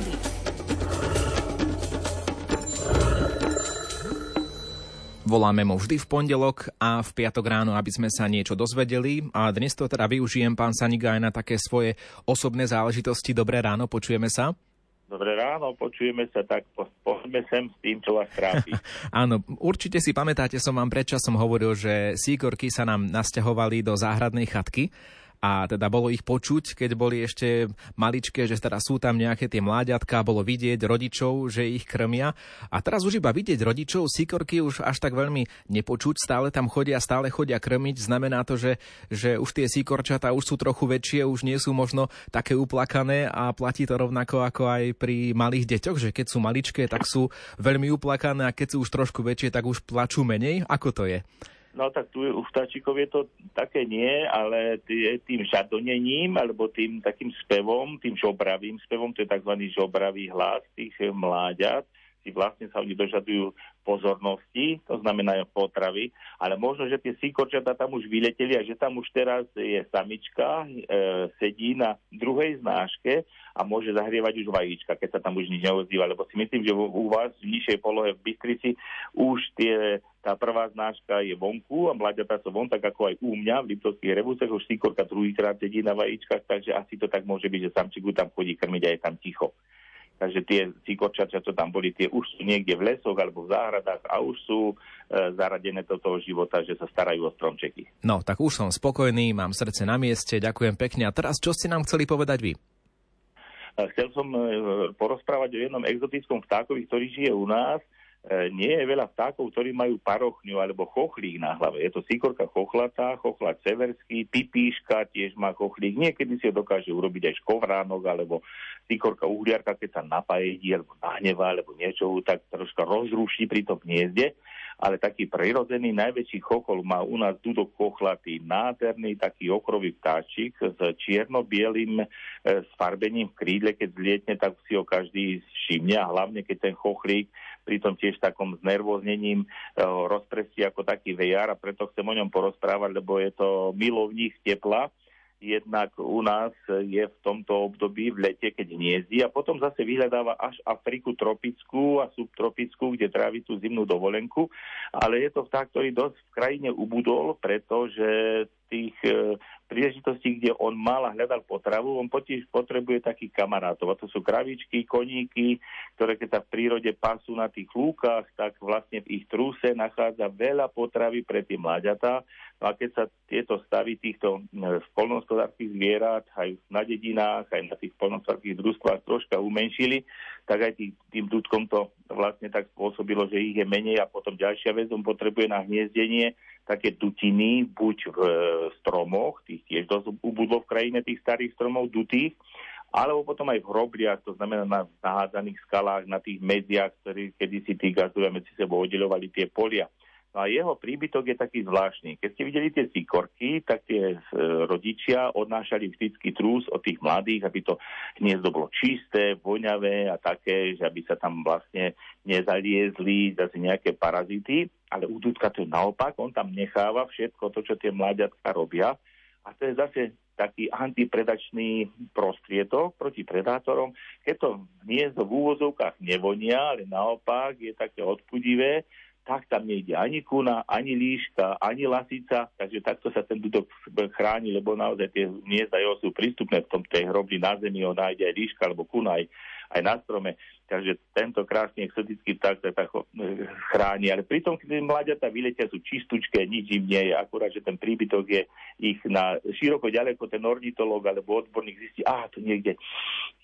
prírody. Voláme mu vždy v pondelok a v piatok ráno, aby sme sa niečo dozvedeli. A dnes to teda využijem, pán Saniga, aj na také svoje osobné záležitosti. Dobré ráno, počujeme sa. Dobré ráno, počujeme sa, tak po, poďme sem s tým, čo vás trápi. Áno, určite si pamätáte, som vám predčasom hovoril, že síkorky sa nám nasťahovali do záhradnej chatky a teda bolo ich počuť, keď boli ešte maličké, že teda sú tam nejaké tie mláďatka, bolo vidieť rodičov, že ich krmia. A teraz už iba vidieť rodičov, síkorky už až tak veľmi nepočuť, stále tam chodia, stále chodia krmiť. Znamená to, že, že už tie síkorčatá už sú trochu väčšie, už nie sú možno také uplakané a platí to rovnako ako aj pri malých deťoch, že keď sú maličké, tak sú veľmi uplakané a keď sú už trošku väčšie, tak už plačú menej. Ako to je? No tak tu u vtáčikov je to také nie, ale tým žadonením alebo tým takým spevom, tým žobravým spevom, to je tzv. žobravý hlas tých mláďat, si vlastne sa oni dožadujú pozornosti, to znamená potravy, ale možno, že tie síkorčatá tam už vyleteli a že tam už teraz je samička, e, sedí na druhej znáške a môže zahrievať už vajíčka, keď sa tam už nič neozýva, lebo si myslím, že u vás v nižšej polohe v Bystrici už tie tá prvá znáška je vonku a mladiatá sú von, tak ako aj u mňa v Liptovských rebusech, už síkorka druhýkrát sedí na vajíčkach, takže asi to tak môže byť, že samčiku tam chodí krmiť a je tam ticho. Takže tie síkorčača, čo tam boli, tie už sú niekde v lesoch alebo v záhradách a už sú e, zaradené do toho života, že sa starajú o stromčeky. No, tak už som spokojný, mám srdce na mieste, ďakujem pekne. A teraz, čo ste nám chceli povedať vy? Chcel som e, porozprávať o jednom exotickom vtákovi, ktorý žije u nás E, nie je veľa vtákov, ktorí majú parochňu alebo chochlík na hlave. Je to sikorka chochlatá, chochlat severský, pipíška tiež má chochlík. Niekedy si ho dokáže urobiť aj škovránok alebo sikorka uhliarka, keď sa napajedí alebo nahnevá alebo niečo, tak troška rozruší pri tom hniezde ale taký prirodzený najväčší chochol má u nás dudok chochatý, nádherný taký okrový vtáčik s čierno-bielým e, sfarbením v krídle, keď zlietne, tak si ho každý všimne a hlavne keď ten chochlík pritom tiež takom znervoznením e, rozprestí ako taký vejar a preto chcem o ňom porozprávať, lebo je to milovník tepla jednak u nás je v tomto období v lete, keď hniezdi a potom zase vyhľadáva až Afriku tropickú a subtropickú, kde trávi tú zimnú dovolenku. Ale je to vták, ktorý dosť v krajine ubudol, pretože tých príležitostí, kde on mal a hľadal potravu, on potiež potrebuje takých kamarátov. A to sú kravičky, koníky, ktoré keď sa v prírode pasú na tých lúkach, tak vlastne v ich trúse nachádza veľa potravy pre tie mláďatá. No a keď sa tieto stavy týchto spolnohospodárských zvierat aj na dedinách, aj na tých spolnohospodárských družstvách troška umenšili, tak aj tým, tým dudkom to vlastne tak spôsobilo, že ich je menej a potom ďalšia vec, on potrebuje na hniezdenie také dutiny, buď v e, stromoch, tých tiež dosť ubudlo v krajine tých starých stromov dutých, alebo potom aj v hrobliach, to znamená na nahádzaných skalách, na tých medziach, ktoré kedysi tí gazdovia medzi sebou oddelovali tie polia. A jeho príbytok je taký zvláštny. Keď ste videli tie cikorky, tak tie e, rodičia odnášali vždycky trús od tých mladých, aby to hniezdo bolo čisté, voňavé a také, že aby sa tam vlastne nezaliezli zase nejaké parazity. Ale u Dudka to naopak, on tam necháva všetko to, čo tie mladiatka robia. A to je zase taký antipredačný prostriedok proti predátorom. Keď to hniezdo v úvozovkách nevonia, ale naopak je také odpudivé, tak tam nejde ani kuna, ani líška, ani lasica, takže takto sa ten dudok chráni, lebo naozaj tie hniezda jeho sú prístupné v tom tej hrobli na zemi, on nájde aj líška alebo kuna aj, aj na strome. Takže tento krásny exotický vták sa tak e, chráni. Ale pritom, keď mladiatá vyletia, sú čistúčké, nič im nie je. Akurát, že ten príbytok je ich na široko ďaleko ten ornitolog alebo odborník zistí, a tu niekde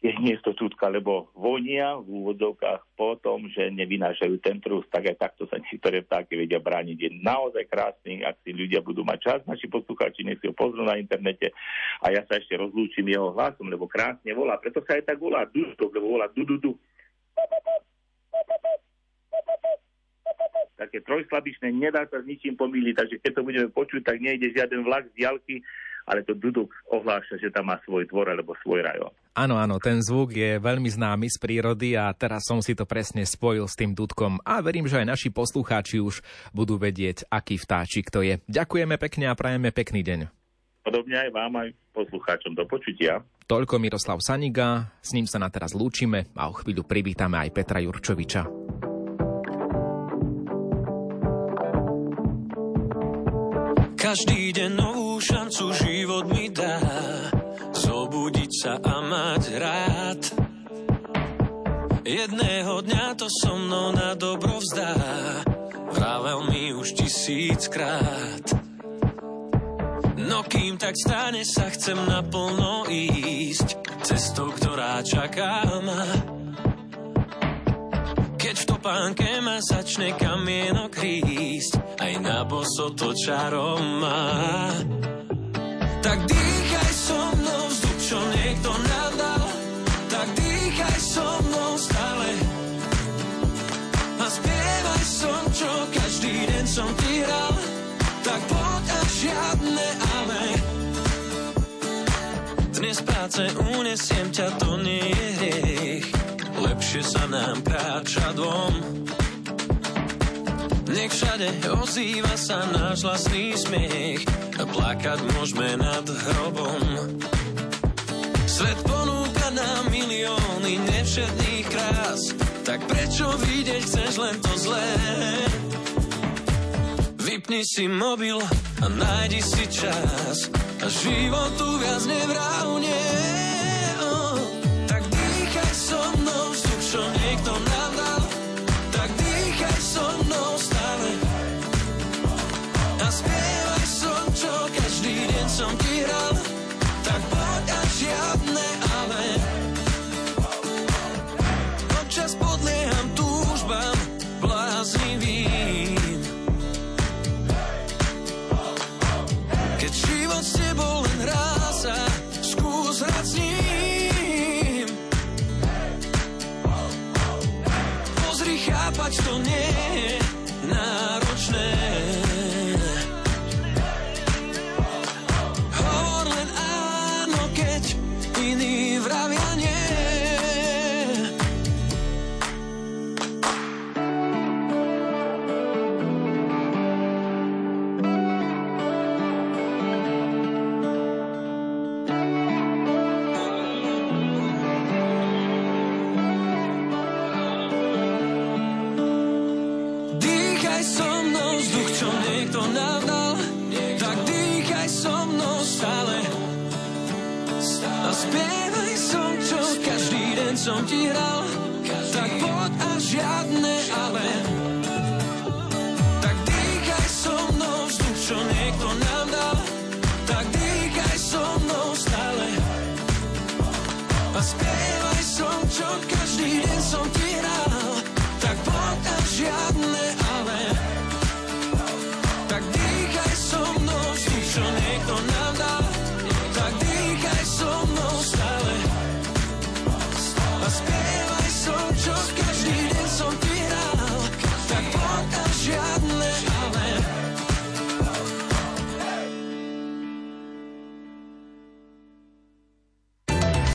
je hniezdo tútka, lebo vonia v úvodzovkách po tom, že nevynášajú ten trus, tak aj takto sa niektoré vtáky vedia brániť. Je naozaj krásny, ak si ľudia budú mať čas, naši poslucháči nech si ho pozrú na internete a ja sa ešte rozlúčim jeho hlasom, lebo krásne volá. Preto sa aj tak volá Dudok, lebo volá Dududu. Také trojslabičné, nedá sa s ničím pomýliť, takže keď to budeme počuť, tak nejde žiaden vlak z diálky, ale to duduk ohláša, že tam má svoj dvor alebo svoj rajón. Áno, áno, ten zvuk je veľmi známy z prírody a teraz som si to presne spojil s tým dudkom a verím, že aj naši poslucháči už budú vedieť, aký vtáčik to je. Ďakujeme pekne a prajeme pekný deň. Podobne aj vám, aj poslucháčom. Do počutia. Toľko Miroslav Saniga, s ním sa na teraz lúčime a o chvíľu privítame aj Petra Jurčoviča. Každý deň novú šancu život mi dá Zobudiť sa a mať rád Jedného dňa to so mnou na dobro vzdá Vravel mi už tisíckrát No kým tak stane sa chcem naplno ísť Cestou, ktorá čaká ma keď v topánke ma začne kamienok rísť, aj na boso to čarom má. Tak dýchaj so mnou vzduch, čo niekto nadal, tak dýchaj so mnou stále. A spievaj som, čo každý deň som ti hral, tak poď a žiadne. Dnes práce unesiem ťa, to nie je hriech lepšie sa nám kráča dvom. Nech všade ozýva sa náš vlastný smiech a plakať môžeme nad hrobom. Svet ponúka nám milióny nevšetných krás, tak prečo vidieť chceš len to zlé? Vypni si mobil a nájdi si čas a životu viac nevrávne. čo niekto nám dal, tak dýchaj so mnou stále. A spievaj som, čo každý deň som som ti hral, tak poď a žiadne